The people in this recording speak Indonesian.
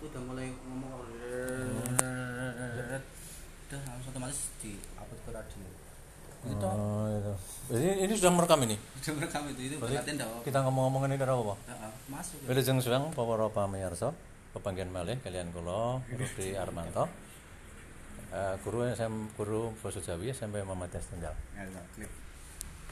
waktu udah mulai ngomong udah langsung otomatis di upload ke radio gitu. Oh, itu. Jadi ini sudah merekam ini. Sudah merekam itu itu Berarti kita ngomong-ngomongin ini karo apa? Heeh, masuk ya. Wilujeng suang para pamirsa, pepanggihan malih kalian kula Rudi Armanto. Uh, guru SM guru basa Jawi SMP Muhammadiyah Tunggal. Ya, klik